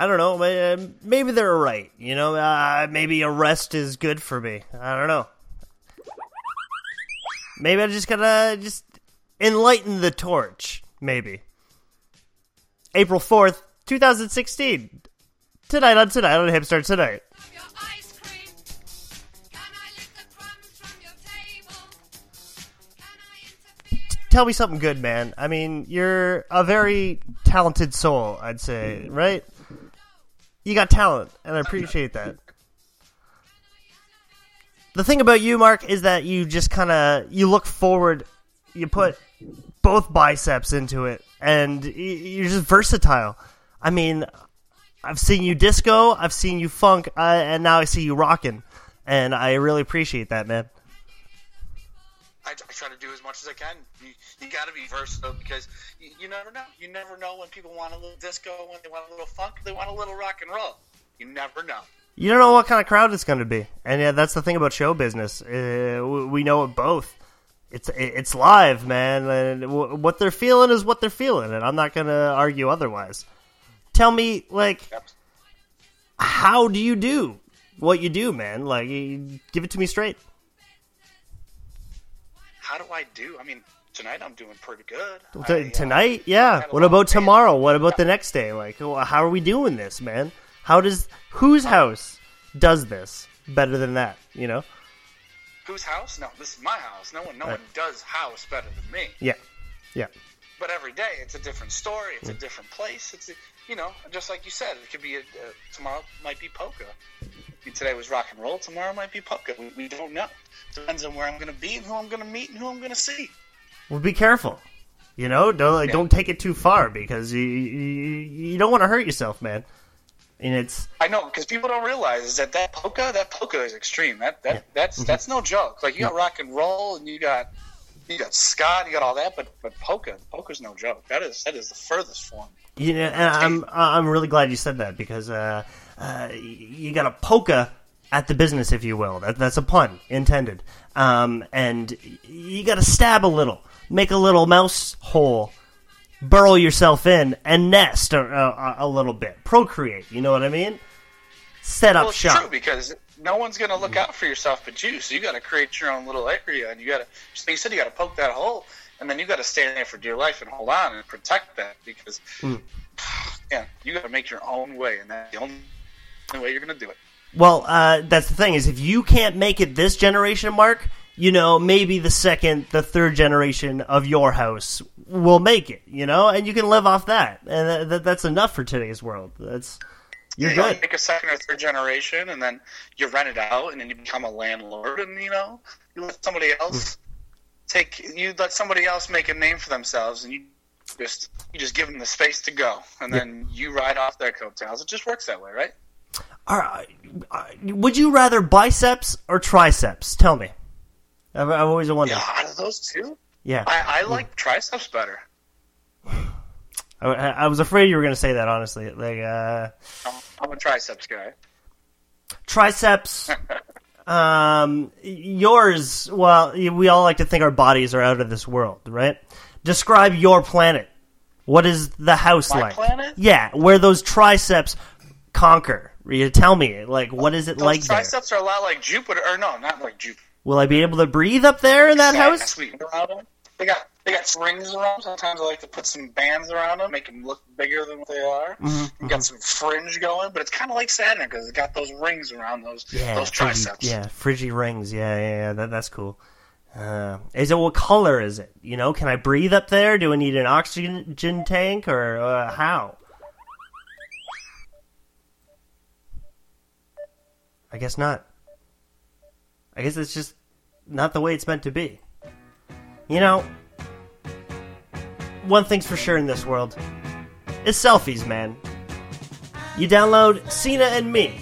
I don't know. uh, Maybe they're right. You know, uh, maybe a rest is good for me. I don't know. Maybe I just gotta just enlighten the torch. Maybe. April fourth, two thousand sixteen. Tonight on tonight on Hipstar tonight. Tell me something good, man. I mean, you're a very talented soul. I'd say, right? You got talent, and I appreciate that. The thing about you, Marc, is that you just kind of you look forward. You put both biceps into it, and you're just versatile. I mean, I've seen you disco, I've seen you funk, uh, and now I see you rocking, and I really appreciate that, man. I, I try to do as much as I can. You, got to be versatile because you, you never know. You never know when people want a little disco, when they want a little funk, they want a little rock and roll. You never know. You don't know what kind of crowd it's going to be, and yeah, that's the thing about show business. Uh, we- we know it both. It's it's live, man, and what they're feeling is what they're feeling, and I'm not going to argue otherwise. Tell me, like, how do you do what you do, man? Like, give it to me straight. How do I do? I mean, tonight I'm doing pretty good. Uh, Tonight, yeah. What about tomorrow? What about the next day? Like, how are we doing this, man? How does whose house does this better than that? You know? Whose house? No, this is my house. No one, no Right. one does house better than me. Yeah, yeah. But every day, it's a different story. It's a different place. It's a, you know, just like you said, it could be a, uh, tomorrow might be polka. Today was rock and roll. Tomorrow might be polka. We, we don't know. Depends on where I'm going to be and who I'm going to meet and who I'm going to see. Well, be careful. You know, don't like, Yeah. don't take it too far because you you, you don't want to hurt yourself, man. And it's I know because people don't realize is that that polka, that polka is extreme. That that Yeah. that's that's no joke. Like you got rock and roll and you got you got ska, you got all that, but but polka, polka's no joke. That is that is the furthest form. you know, and I'm I'm really glad you said that because uh, uh, you got a polka at the business, if you will. That, that's a pun intended. Um, and you got to stab a little, make a little mouse hole, burrow yourself in, and nest a, a, a little bit, procreate. You know what I mean? Set up Well, it's shop. true because no one's going to look out for yourself but you. So you got to create your own little area, and you got to. So you said you got to poke that hole, and then you got to stand there for dear life and hold on and protect that because, Mm. yeah, you got to make your own way, and that's the only way you're going to do it. Well, uh, that's the thing is if you can't make it this generation, Marc, you know maybe the second, the third generation of your house will make it. You know, and you can live off that, and that, that, that's enough for today's world. That's you're you know, good. make a second or third generation, and then you rent it out, and then you become a landlord, and you know you let somebody else take you let somebody else make a name for themselves, and you just you just give them the space to go, and then you ride off their coattails. It just works that way, right? All right, uh, would you rather biceps or triceps? Tell me. I've, I've always wondered. Yeah, out of those two, Yeah, I, I like triceps better. I, I was afraid you were going to say that. Honestly, like uh, I'm, I'm a triceps guy. triceps. um, yours. Well, we all like to think our bodies are out of this world, right? Describe your planet. What is the house My like? planet? Yeah, where those triceps conquer. You tell me, like, what is it Those like there? triceps are a lot like Jupiter, or no, not like Jupiter. Will I be able to breathe up there in that house? Sweet around them. They got they got rings around. Sometimes I like to put some bands around them, make them look bigger than what they are. Mm-hmm, got some fringe going, but it's kind of like Saturn because it's got those rings around those Yeah, those triceps. yeah, friggy rings. Yeah, yeah, yeah. That, that's cool. Uh, is it what color is it? You know, can I breathe up there? Do I need an oxygen tank or uh, how? I guess not. I guess it's just not the way it's meant to be. You know, one thing's for sure in this world is selfies, man. You download Cena and Me.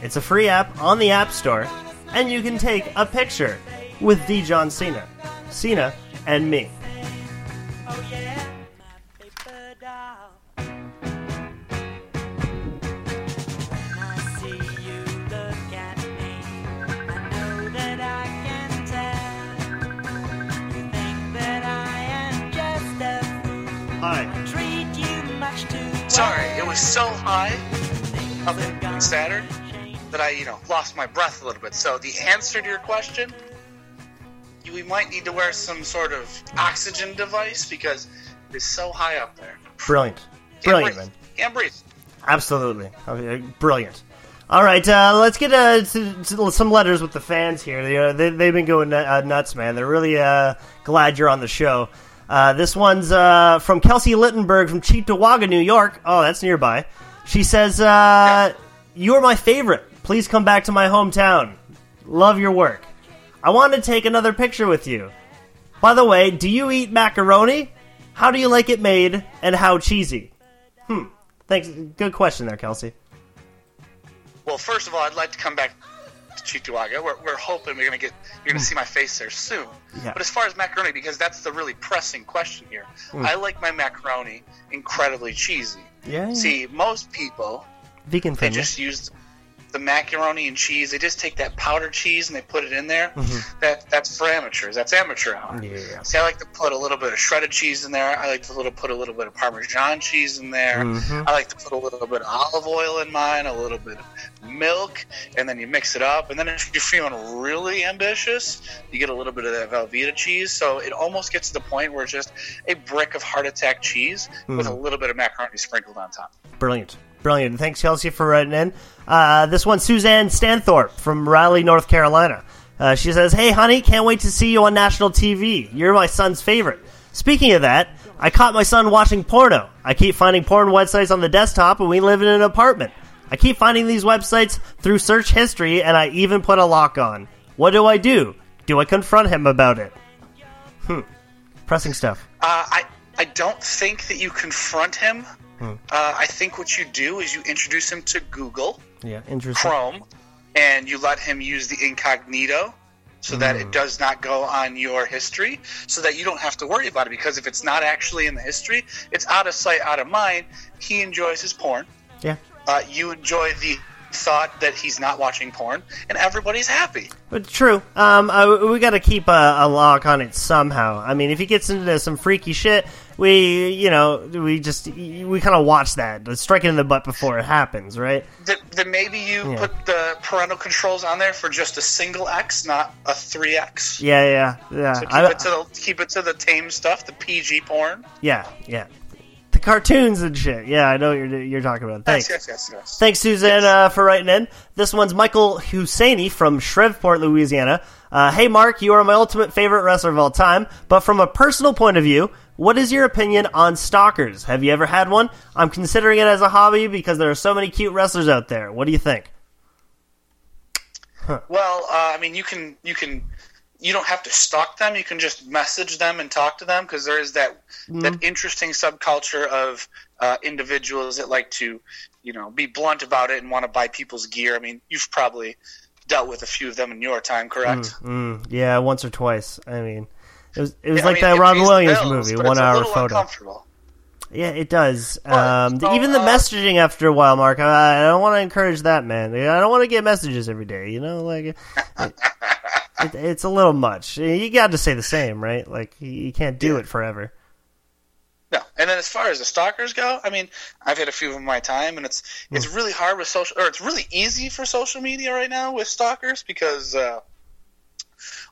It's a free app on the App Store, and you can take a picture with D. John Cena, Cena and me. Sorry, it was so high something Saturn that I, you know, lost my breath a little bit. So the answer to your question, you- we might need to wear some sort of oxygen device because it's so high up there. Brilliant. Brilliant, man. Can't breathe. Absolutely. Okay, brilliant. All right, uh, let's get uh, to, to some letters with the fans here. They, uh, they, they've been going uh, nuts, man. They're really uh, glad you're on the show. Uh, this one's uh, from Kelsey Littenberg from Cheektowaga, New York. Oh, that's nearby. She says, uh, You're my favorite. Please come back to my hometown. Love your work. I want to take another picture with you. By the way, do you eat macaroni? How do you like it made, and how cheesy? Hmm. Thanks. Good question there, Kelsey. Well, first of all, I'd like to come back Cheektowaga. We're, we're hoping we're gonna get you're gonna hmm. see my face there soon. Yeah. But as far as macaroni, because that's the really pressing question here, hmm. I like my macaroni incredibly cheesy. Yeah. yeah. See, most people vegan they just use the macaroni and cheese. They just take that powdered cheese and they put it in there. Mhm. That that's for amateurs. That's amateur hour. Yeah. See, I like to put a little bit of shredded cheese in there. I like to little put a little bit of Parmesan cheese in there. Mhm. I like to put a little bit of olive oil in mine, a little bit of milk, and then you mix it up. And then if you're feeling really ambitious, you get a little bit of that Velveeta cheese. So it almost gets to the point where it's just a brick of heart attack cheese with a little bit of macaroni sprinkled on top. Brilliant. Brilliant. Thanks, Chelsea, for writing in. Uh, this one, Suzanne Stanthorpe from Raleigh, North Carolina. Uh, she says, Hey, honey, can't wait to see you on national TV. You're my son's favorite. Speaking of that, I caught my son watching porno. I keep finding porn websites on the desktop, and we live in an apartment. I keep finding these websites through search history, and I even put a lock on. What do I do? Do I confront him about it? Hmm. Pressing stuff. Uh, I I don't think that you confront him. Hmm. Uh, I think what you do is you introduce him to Google. Yeah, interesting. Chrome, and you let him use the incognito so that Hmm. it does not go on your history, so that you don't have to worry about it. Because if it's not actually in the history, it's out of sight, out of mind. He enjoys his porn. Yeah. Uh, you enjoy the thought that he's not watching porn, and everybody's happy. But true. Um, uh, we got to keep a, a lock on it somehow. I mean, if he gets into some freaky shit, we, you know, we just we kind of watch that, strike it in the butt before it happens, right? Then, maybe you Yeah. put the parental controls on there for just a single X, not a three X. Yeah, yeah, yeah. So keep I- it to the keep it to the tame stuff, the PG porn. yeah, yeah. Cartoons and shit. Yeah, I know what you're you're talking about. Thanks. Yes, yes, yes, yes. Thanks, Suzanne, uh, for writing in. This one's Michael Husseini from Shreveport, Louisiana. Uh, hey, Marc, you are my ultimate favorite wrestler of all time, but from a personal point of view, what is your opinion on stalkers? Have you ever had one? I'm considering it as a hobby because there are so many cute wrestlers out there. What do you think? Well, uh, I mean, you can you can you don't have to stalk them. You can just message them and talk to them because there is that that interesting subculture of uh, individuals that like to you know be blunt about it and want to buy people's gear. I mean, you've probably dealt with a few of them in your time, correct? Mm, yeah, once or twice. I mean, it was it was Yeah, I like mean, that Robin Williams bills, movie, one hour photo. uncomfortable. Yeah, it does. Well, Um, so, even the uh, messaging after a while, Marc. I, I don't want to encourage that, man. I don't want to get messages every day. You know, like it, it, it's a little much. You got to say the same, right? Like you can't do Yeah. it forever. No, and then as far as the stalkers go, I mean, I've had a few of my time, and it's it's really hard with social, or it's really easy for social media right now with stalkers because uh,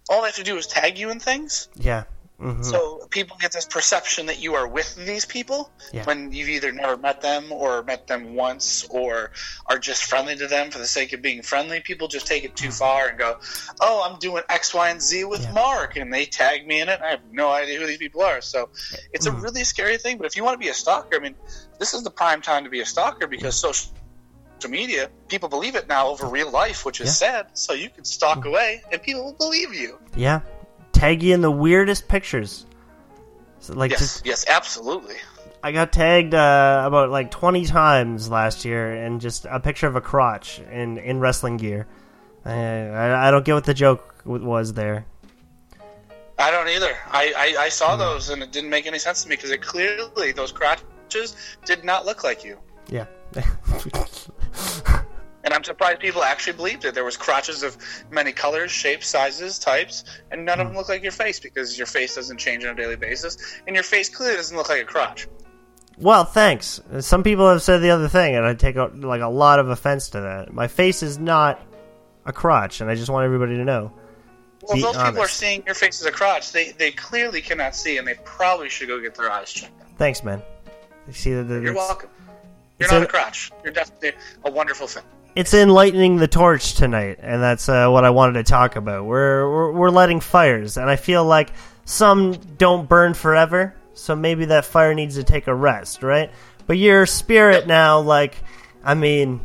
all they have to do is tag you in things. Yeah. Hmm So people get this perception that you are with these people Yeah. when you've either never met them or met them once or are just friendly to them for the sake of being friendly. People just take it too far and go, "Oh, I'm doing X, Y, and Z with Yeah. Marc," and they tag me in it. And I have no idea who these people are. So it's a Mm. really scary thing. But if you want to be a stalker, I mean, this is the prime time to be a stalker because social media people believe it now over real life, which is Yeah. sad. So you can stalk away and people will believe you. Yeah. Tag you in the weirdest pictures. So, like, Yes, just yes, absolutely. I got tagged uh, about like twenty times last year, and just a picture of a crotch in in wrestling gear. I I, I don't get what the joke was there. I don't either. I, I, I Hmm. saw those and it didn't make any sense to me because it clearly those crotches did not look like you. Yeah. And I'm surprised people actually believed it. There was crotches of many colors, shapes, sizes, types, and none of Hmm. them look like your face because your face doesn't change on a daily basis, and your face clearly doesn't look like a crotch. Well, thanks. Some people have said the other thing, and I take a, like a lot of offense to that. My face is not a crotch, and I just want everybody to know. Well, Be those people are seeing your face as a crotch. They they clearly cannot see, and they probably should go get their eyes checked. Thanks, man. You see that? You're welcome. You're not a- a crotch. You're definitely a wonderful thing. It's enlightening the torch tonight, and that's uh, what I wanted to talk about. We're, we're we're lighting fires, and I feel like some don't burn forever, so maybe that fire needs to take a rest, right? But your spirit now, like, I mean,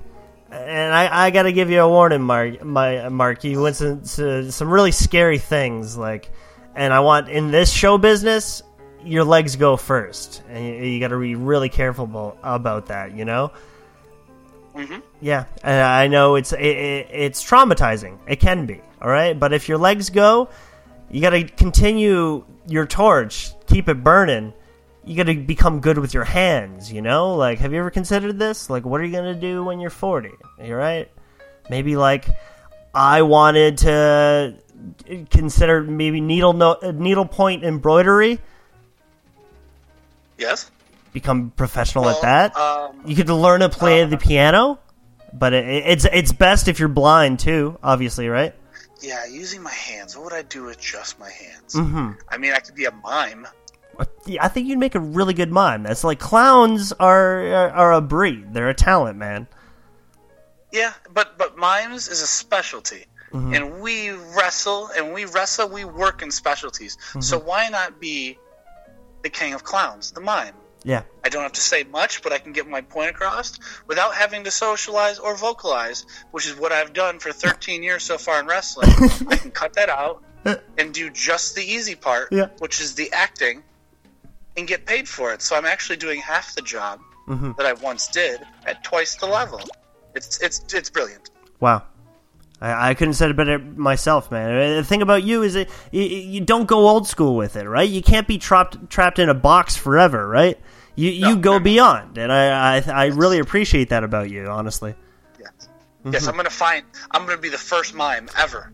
and I, I got to give you a warning, Marc. My Marc, you went into some really scary things, like, and I want in this show business, your legs go first, and you, you got to be really careful about that, you know. Hmm Yeah, and I know it's it, it, it's traumatizing. It can be, all right. But if your legs go, you got to continue your torch, keep it burning. You got to become good with your hands. You know, like have you ever considered this? Like, what are you gonna do when you're forty? You right? Maybe like I wanted to consider maybe needle no, needlepoint embroidery. Yes. Become professional Well, at that. Um, You could learn to play Uh, the piano, but it, it's it's best if you're blind too. Obviously, right? yeah, using my hands. What would I do with just my hands? Mm-hmm. I mean, I could be a mime. Yeah, I think you'd make a really good mime. That's like clowns are, are are a breed. They're a talent, man. Yeah, but but mimes is a specialty, Mm-hmm. and we wrestle and we wrestle. We work in specialties. Mm-hmm. So why not be the king of clowns, the mime? Yeah, I don't have to say much, but I can get my point across without having to socialize or vocalize, which is what I've done for 13 years so far in wrestling. I can cut that out and do just the easy part, Yeah. which is the acting, and get paid for it. So I'm actually doing half the job Mhm. that I once did at twice the level. It's it's it's brilliant. Wow. I, I couldn't said it better myself, man. The thing about you is that you, you don't go old school with it, right? You can't be trapped trapped in a box forever, right? You you go no, no. beyond, and I, I I really appreciate that about you, honestly. Yes. Mm-hmm. Yes, I'm gonna find. I'm gonna be the first mime ever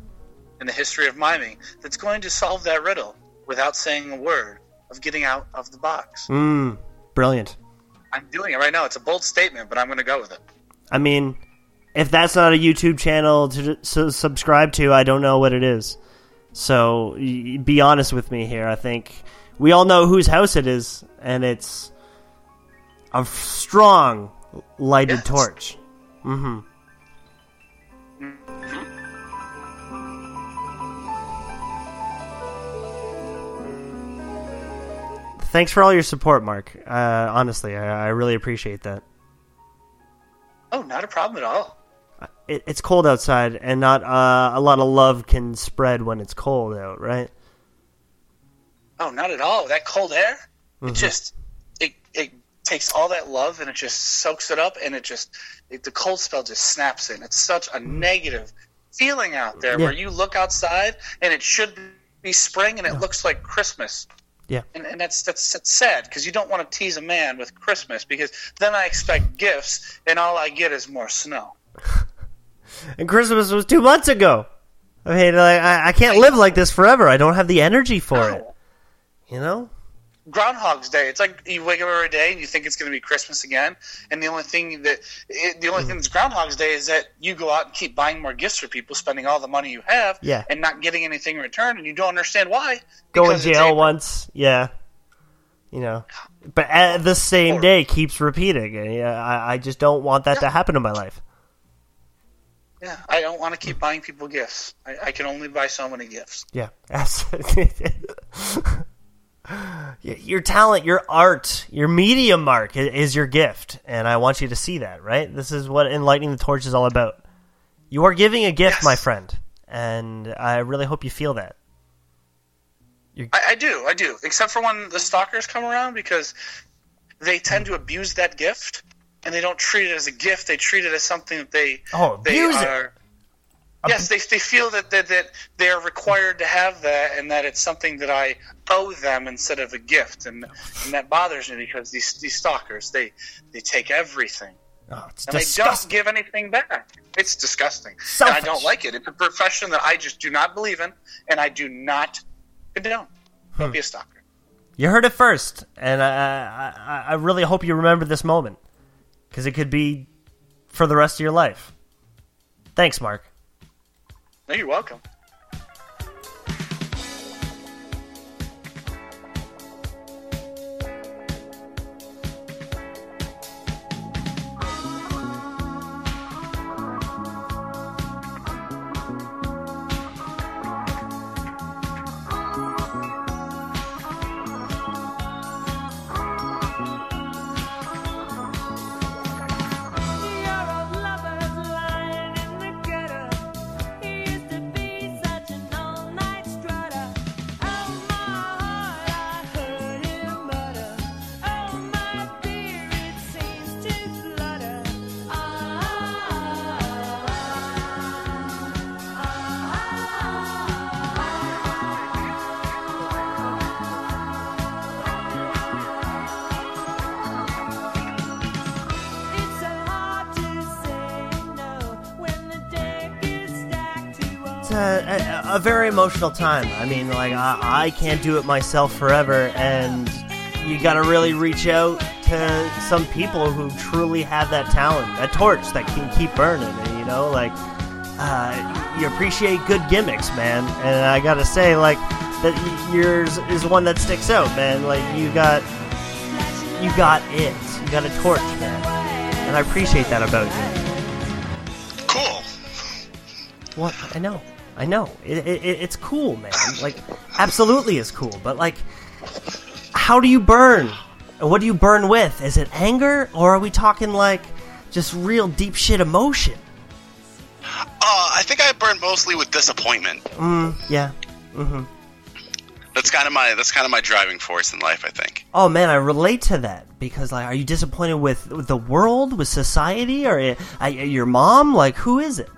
in the history of miming that's going to solve that riddle without saying a word of getting out of the box. Mm, brilliant. I'm doing it right now. It's a bold statement, but I'm gonna go with it. I mean, if that's not a YouTube channel to subscribe to, I don't know what it is. So be honest with me here. I think we all know whose house it is, and it's a strong lighted Yes. torch. Mm-hmm. Thanks for all your support, Marc. Uh, honestly, I, I really appreciate that. Oh, not a problem at all. it, it's cold outside, and not uh, a lot of love can spread when it's cold out, right? Oh, not at all. That cold air, Mm-hmm. it just it it takes all that love and it just soaks it up, and it just it, the cold spell just snaps in. It's such a mm. negative feeling out there Yeah. where you look outside and it should be spring and it looks like Christmas. Yeah. And, and that's that's, that's sad because you don't want to tease a man with Christmas because then I expect gifts and all I get is more snow. And Christmas was two months ago. I mean, like, I, I can't live like this forever. I don't have the energy for it. You know? Groundhog's Day. It's like you wake up every day and you think it's going to be Christmas again, and the only thing that it, the only hmm. thing that's Groundhog's Day is that you go out and keep buying more gifts for people, spending all the money you have, Yeah. and not getting anything in return, and you don't understand why. Go in jail once, yeah. You know, but at the same Or- day keeps repeating. And yeah, I, I just don't want that to happen in my life. Yeah, I don't want to keep buying people gifts. I, I can only buy so many gifts. Yeah, absolutely. your talent, your art, your media mark is your gift, and I want you to see that. Right? This is what enlightening the torch is all about. You are giving a gift, Yes. my friend, and I really hope you feel that. I, I do, I do. Except for when the stalkers come around because they tend to abuse that gift, and they don't treat it as a gift. They treat it as something that they Oh, they abuse it. Are. Yes, they, they feel that, that that they're required to have that, and that it's something that I owe them instead of a gift, and, and that bothers me because these these stalkers they they take everything Oh, and they don't give anything back. It's disgusting, and I don't like it. It's a profession that I just do not believe in, and I do not condone. Don't hmm. be a stalker. You heard it first, and I, I, I really hope you remember this moment because it could be for the rest of your life. Thanks, Marc. No, you're welcome. A, very emotional time. I mean, like, I, I can't do it myself forever, and you gotta really reach out to some people who truly have that talent, that torch that can keep burning, and, you know, like, uh, you appreciate good gimmicks, man. And I gotta say, like, that yours is one that sticks out, man. Like, you got, you got it. You got a torch, man. And I appreciate that about you. Cool. What I know, I know. It, it, it- it's cool, man. Like, absolutely is cool. But like, how do you burn? What do you burn with? Is it anger, or are we talking like just real deep shit emotion? Uh, I think I burn mostly with disappointment. Mm, yeah. Mm-hmm. That's kind of my that's kind of my driving force in life. I think. Oh man, I relate to that because like, are you disappointed with, with the world, with society, or uh, your mom? Like, who is it?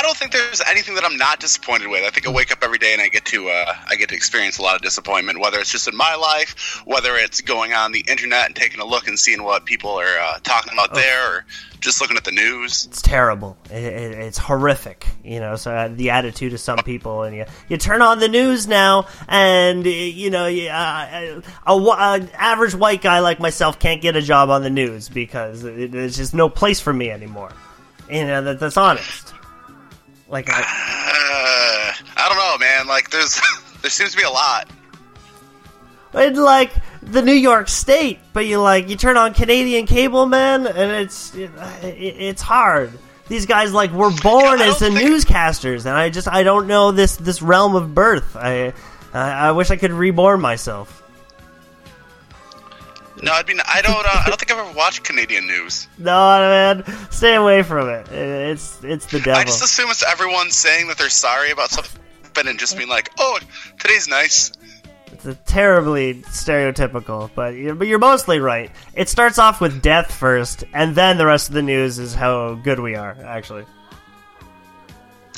I don't think there's anything that I'm not disappointed with. I think I wake up every day and I get to uh, I get to experience a lot of disappointment, whether it's just in my life, whether it's going on the internet and taking a look and seeing what people are uh, talking about there, or just looking at the news. it's terrible. It, it, it's horrific, you know. So uh, the attitude of some people, and you you turn on the news now, and uh, you know, you, uh, a, a, an average white guy like myself can't get a job on the news because it, there's just no place for me anymore. You know, that, that's honest. Like, I, Uh, I don't know, man. Like there's there seems to be a lot. in like the New York State, but you like you turn on Canadian cable, man, and it's it, it's hard. These guys like were born Yeah, as the think- newscasters, and I just I don't know this this realm of birth. I I, I wish I could reborn myself. No, I mean I don't. Uh, I don't think I've ever watched Canadian news. No, man, stay away from it. It's it's the devil. I just assume it's everyone saying that they're sorry about something and just being like, "Oh, today's nice." It's a terribly stereotypical, but you- but you're mostly right. It starts off with death first, and then the rest of the news is how good we are. Actually.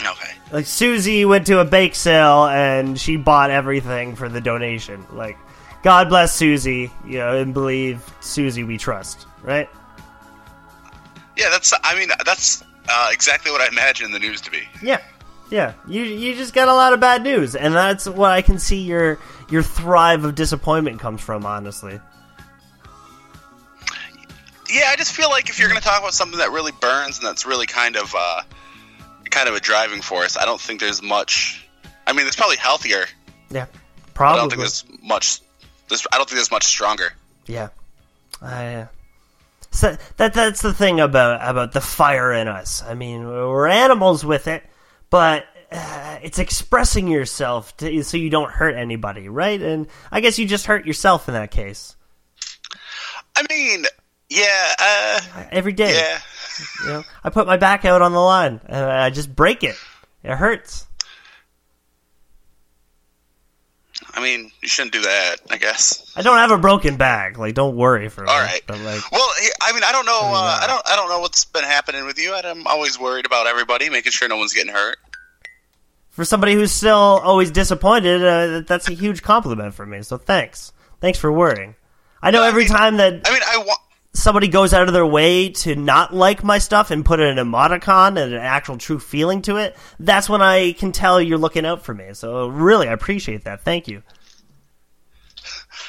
Okay. like Susie went to a bake sale and she bought everything for the donation. Like, God bless Susie, you know, and believe Susie we trust, right? Yeah, that's. I mean, that's uh, exactly what I imagine the news to be. Yeah, yeah. You you just got a lot of bad news, and that's what I can see your your thrive of disappointment comes from. Honestly, Yeah, I just feel like if you're going to talk about something that really burns and that's really kind of, uh, kind of a driving force, I don't think there's much. I mean, it's probably healthier. yeah, But I don't probably. think there's much. There's, I don't think there's much stronger. Yeah, I. Uh, so that that's the thing about about the fire in us. I mean, we're animals with it, but uh, it's expressing yourself to, so you don't hurt anybody, right? And I guess you just hurt yourself in that case I mean, yeah, uh, every day. yeah. You know, I put my back out on the line and I just break it. It hurts. I mean, you shouldn't do that. I guess. I don't have a broken back. Like, don't worry for me. All right. But like, Well, I mean, I don't know. Uh, uh, I don't. I don't know what's been happening with you. I'm always worried about everybody, making sure no one's getting hurt. for somebody who's still always disappointed, uh, that's a huge compliment for me. So thanks. Thanks for worrying. I know No, I every mean- time that I mean, I want. Somebody goes out of their way to not like my stuff and put an emoticon and an actual true feeling to it, that's when I can tell you're looking out for me. So really, I appreciate that. Thank you.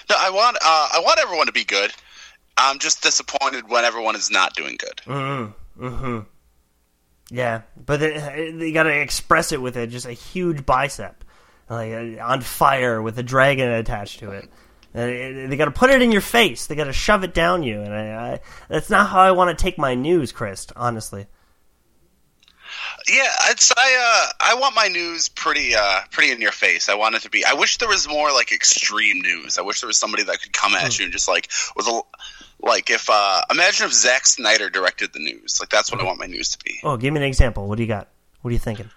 No, I want uh, I want everyone to be good. I'm just disappointed when everyone is not doing good. Mm-hmm. Yeah, but they, they got to express it with a just a huge bicep, like on fire with a dragon attached to it. Uh, They got to put it in your face. They got to shove it down you, and I, I, that's not how I want to take my news, Chris. Honestly, Yeah, it's I uh I want my news pretty uh pretty in your face. I want it to be. I wish there was more like extreme news. I wish there was somebody that could come at you and just like with a like if uh imagine if Zack Snyder directed the news. Like that's what I want my news to be. oh, give me an example. What do you got? What are you thinking?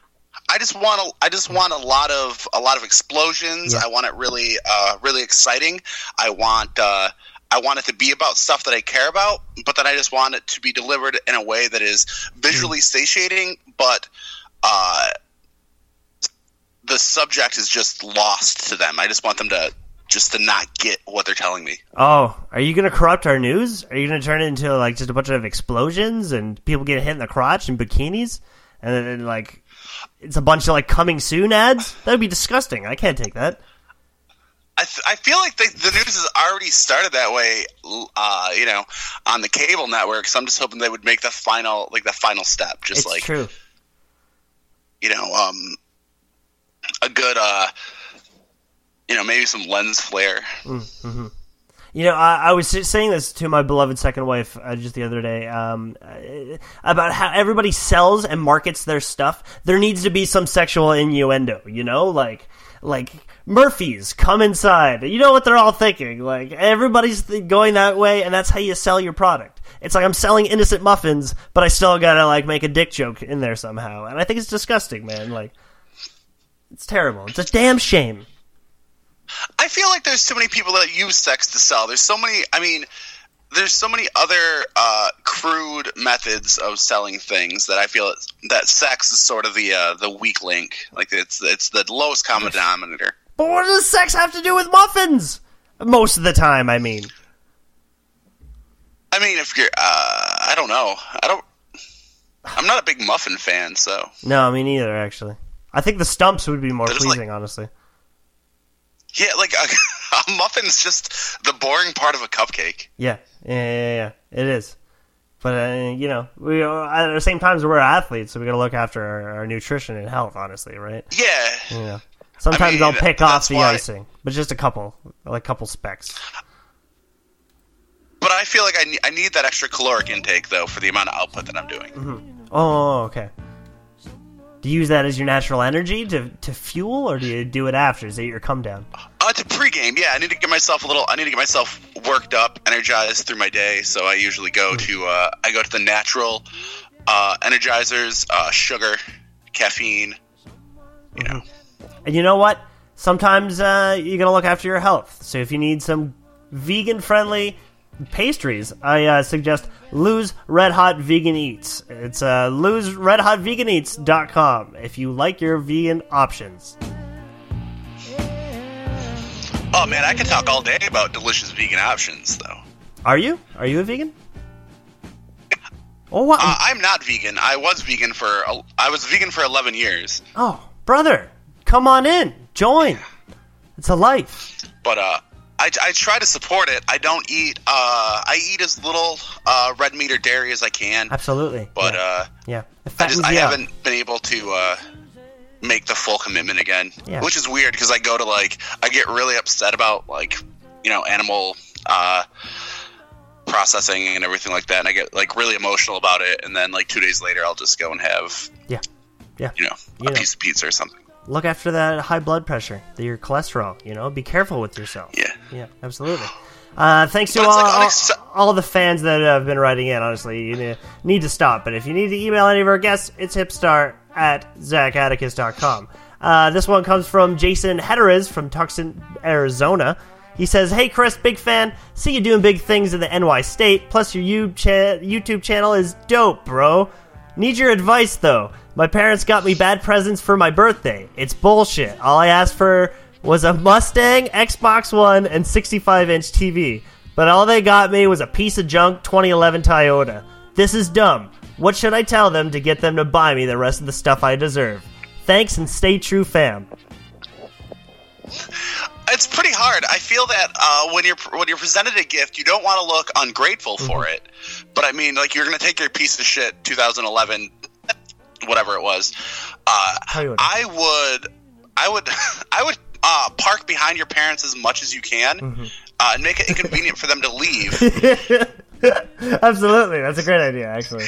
I just want a, I just want a lot of a lot of explosions. Yeah. I want it really uh, really exciting. I want uh, I want it to be about stuff that I care about, but then I just want it to be delivered in a way that is visually satiating, but uh, the subject is just lost to them. I just want them to just to not get what they're telling me. Oh, are you going to corrupt our news? Are you going to turn it into like just a bunch of explosions and people get hit in the crotch and bikinis, and then like it's a bunch of like coming soon ads? That would be disgusting. I can't take that. I, th- I feel like the, the news has already started that way, uh, you know, on the cable network. So I'm just hoping they would make the final, like the final step, just It's like true. you know, um, a good, uh, you know, maybe some lens flare. You know, I, I was saying this to my beloved second wife uh, just the other day um, uh, about how everybody sells and markets their stuff. There needs to be some sexual innuendo, you know, like like Murphy's come inside. You know what they're all thinking? Like everybody's th- going that way, and that's how you sell your product. It's like I'm selling innocent muffins, but I still gotta like make a dick joke in there somehow, and I think it's disgusting, man. Like it's terrible. It's a damn shame. I feel like there's too many people that use sex to sell. There's so many. I mean, there's so many other uh, crude methods of selling things that I feel that sex is sort of the uh, the weak link. Like it's it's the lowest common denominator. But what does sex have to do with muffins? Most of the time, I mean. I mean, if you're, uh, I don't know. I don't. I'm not a big muffin fan, so No, me neither, actually. I think the stumps would be more like- pleasing, honestly. Yeah, like a, a muffin's just the boring part of a cupcake. Yeah, yeah, yeah, yeah. It is. But, uh, you know, we at the same time, we're athletes, so we gotta look after our, our nutrition and health, honestly, right? Yeah, You know. Sometimes mean, I'll pick off the why- icing, but just a couple, like a couple specks. but I feel like I need, I need that extra caloric intake though for the amount of output that I'm doing. Oh, okay. Do you use that as your natural energy to, to fuel, or do you do it after? Is it your come down? Uh, to pregame, yeah, I need to get myself a little. I need to get myself worked up, energized through my day. So I usually go to uh, I go to the natural uh, energizers, uh, sugar, caffeine. You know, And you know what? Sometimes uh, you gotta look after your health. So if you need some vegan friendly pastries, I uh, suggest Lou's Red Hot Vegan Eats. It's uh, Lou'sRedHotVeganEats.com if you like your vegan options. oh man, I could talk all day about delicious vegan options though. Are you? Are you a vegan? Oh, wow. Uh, I'm not vegan. I was vegan for I was vegan for 11 years, oh, brother, come on in. Join. It's a life. but uh, I, I try to support it. I don't eat. Uh, I eat as little uh, red meat or dairy as I can, Absolutely. but yeah. uh, yeah. I just I up. haven't been able to uh, make the full commitment again, Yeah. which is weird because I go to like I get really upset about like you know animal uh, processing and everything like that, and I get like really emotional about it, and then like two days later I'll just go and have Yeah. Yeah. you know You a know. piece of pizza or something. Look after that high blood pressure, your cholesterol. You know, be careful with yourself. Yeah. Yeah, absolutely. Uh, thanks to all, like all, all the fans that have been writing in. Honestly, you need to stop. But if you need to email any of our guests, it's hipstar at zachatticus.com. Uh, this one comes from Jason Hederiz from Tucson, Arizona. He says, Hey, Chris, big fan. See you doing big things in the NY state. Plus, your YouTube channel is dope, bro. Need your advice, though. My parents got me bad presents for my birthday. It's bullshit. All I asked for was a Mustang, Xbox One, and 65 inch TV. But all they got me was a piece of junk 2011 Toyota. This is dumb. What should I tell them to get them to buy me the rest of the stuff I deserve? Thanks and stay true, fam. it's pretty hard. I feel that uh, when you're when you're presented a gift, you don't want to look ungrateful for Mm-hmm. it. But I mean, like you're gonna take your piece of shit 2011, whatever it was. Uh, Tell you what. I would, I would, I would uh, park behind your parents as much as you can, Mm-hmm. uh, and make it inconvenient for them to leave. Absolutely, that's a great idea. Actually,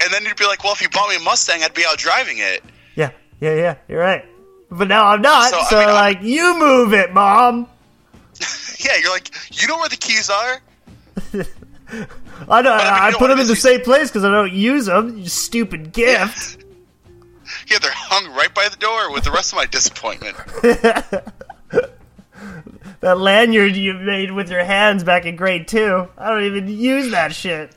And then you'd be like, "Well, if you bought me a Mustang, I'd be out driving it." yeah, yeah, yeah. You're right. But now I'm not. So, So, I mean, I'm- like, you move it, mom. Yeah, you're like, "You know where the keys are?" I know. I mean, I, put them in the same place because I don't use them. You stupid gift. Yeah, they're hung right by the door with the rest of my disappointment. That lanyard you made with your hands back in grade two. I don't even use that shit.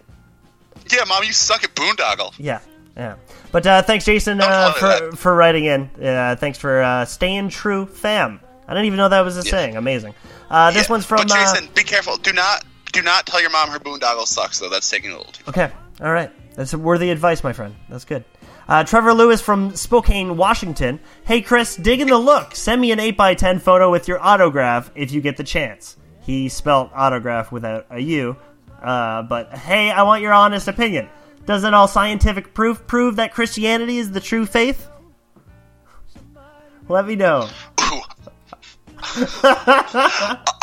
Yeah, mom, you suck at boondoggle. Yeah, yeah. But uh, thanks, Jason, uh, Don't call it for for writing in. Uh, thanks for uh, staying true, fam. I didn't even know that was a saying. Amazing. Uh, this Yeah, one's from. But uh, Jason, be careful. Do not, do not tell your mom her boondoggle sucks. Though that's taking a little too. Far. Okay. All right. That's worthy advice, my friend. That's good. Uh, Trevor Lewis from Spokane, Washington. Hey, Chris, dig in the look. Send me an 8x10 photo with your autograph if you get the chance. He spelt autograph without a U. Uh, but hey, I want your honest opinion. Doesn't all scientific proof prove that Christianity is the true faith? Let me know.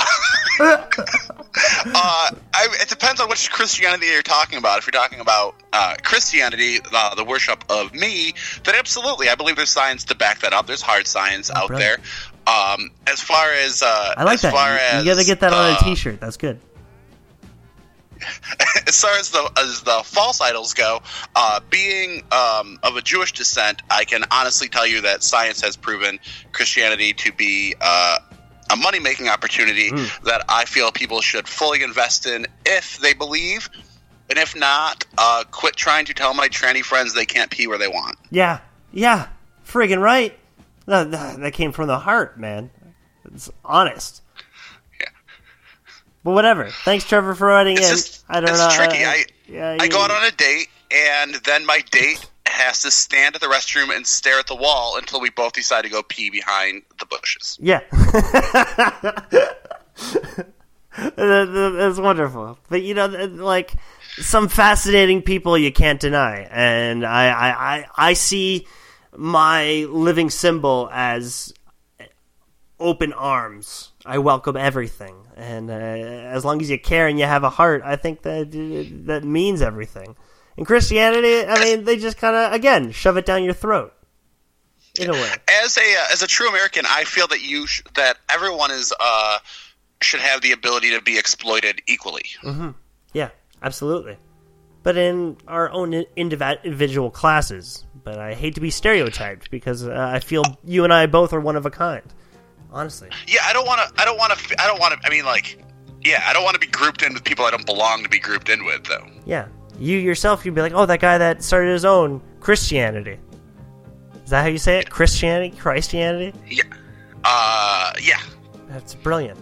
Uh, I, it depends on which Christianity you're talking about. If you're talking about uh, Christianity, uh, the worship of me, then absolutely, I believe there's science to back that up. There's hard science out brilliant. there. Um, as far as uh, I like as that. Far You- as, you gotta get that on a uh, t-shirt. That's good. as far as the as the false idols go, uh, being um, of a Jewish descent, I can honestly tell you that science has proven Christianity to be uh, a money making opportunity that I feel people should fully invest in if they believe, and if not, uh, quit trying to tell my tranny friends they can't pee where they want. Yeah, yeah, friggin' right. That, came from the heart, man. It's honest. Yeah. But whatever. Thanks, Trevor, for writing It's in. just I don't it's know. tricky. I yeah, I you- go out on a date, and then my date has to stand at the restroom and stare at the wall until we both decide to go pee behind the bushes. Yeah. That- that- That's wonderful. But you know, like some fascinating people you can't deny, and I, I, I, I see my living symbol as open arms. I welcome everything, and uh, as long as you care and you have a heart, I think that that means everything. In Christianity, I mean, they just kind of again shove it down your throat. In a way, as a uh, as a true American, I feel that you sh- that everyone is uh, should have the ability to be exploited equally. yeah, absolutely. But in our own individual classes. But I hate to be stereotyped because uh, I feel you and I both are one of a kind. Honestly, Yeah, I don't want to. I don't want to. I don't want to. I mean, like, yeah, I don't want to be grouped in with people I don't belong to be grouped in with, though. yeah. You yourself, you'd be like, oh, that guy that started his own Christianity. Is that how you say it? Christianity, Christianity. Yeah, uh, yeah. That's brilliant.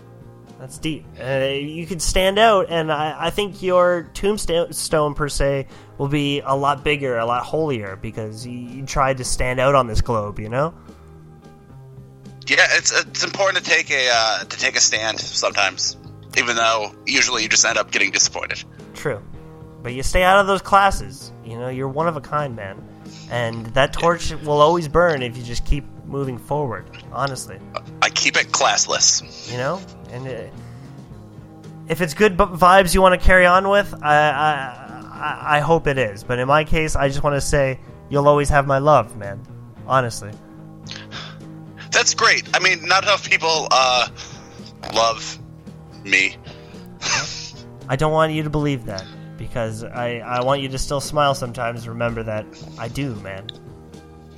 That's deep. Uh, you could stand out, and I, I think your tombstone per se will be a lot bigger, a lot holier because you, you tried to stand out on this globe. You know. Yeah, it's it's important to take a uh, to take a stand sometimes, even though usually you just end up getting disappointed. True. But you stay out of those classes. You know, you're one of a kind, man. And that torch will always burn if you just keep moving forward. Honestly, I keep it classless. you know. And uh, if it's good vibes you want to carry on with, I, I I I hope it is. But in my case, I just want to say you'll always have my love, man. Honestly. That's great. I mean, not enough people uh, love me. I don't want you to believe that because I I want you to still smile sometimes. Remember that I do, man.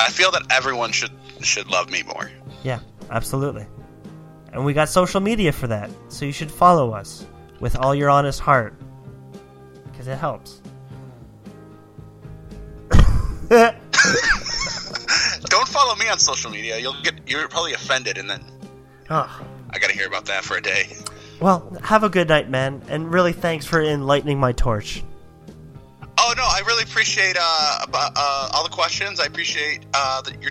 I feel that everyone should should love me more. Yeah, absolutely. And we got social media for that, so you should follow us with all your honest heart. Because it helps. Don't follow me on social media. You'll get you're probably offended, and then Oh. I got to hear about that for a day. Well, have a good night, man, and really thanks for enlightening my torch. Oh no, I really appreciate uh, uh, all the questions. I appreciate uh, the, your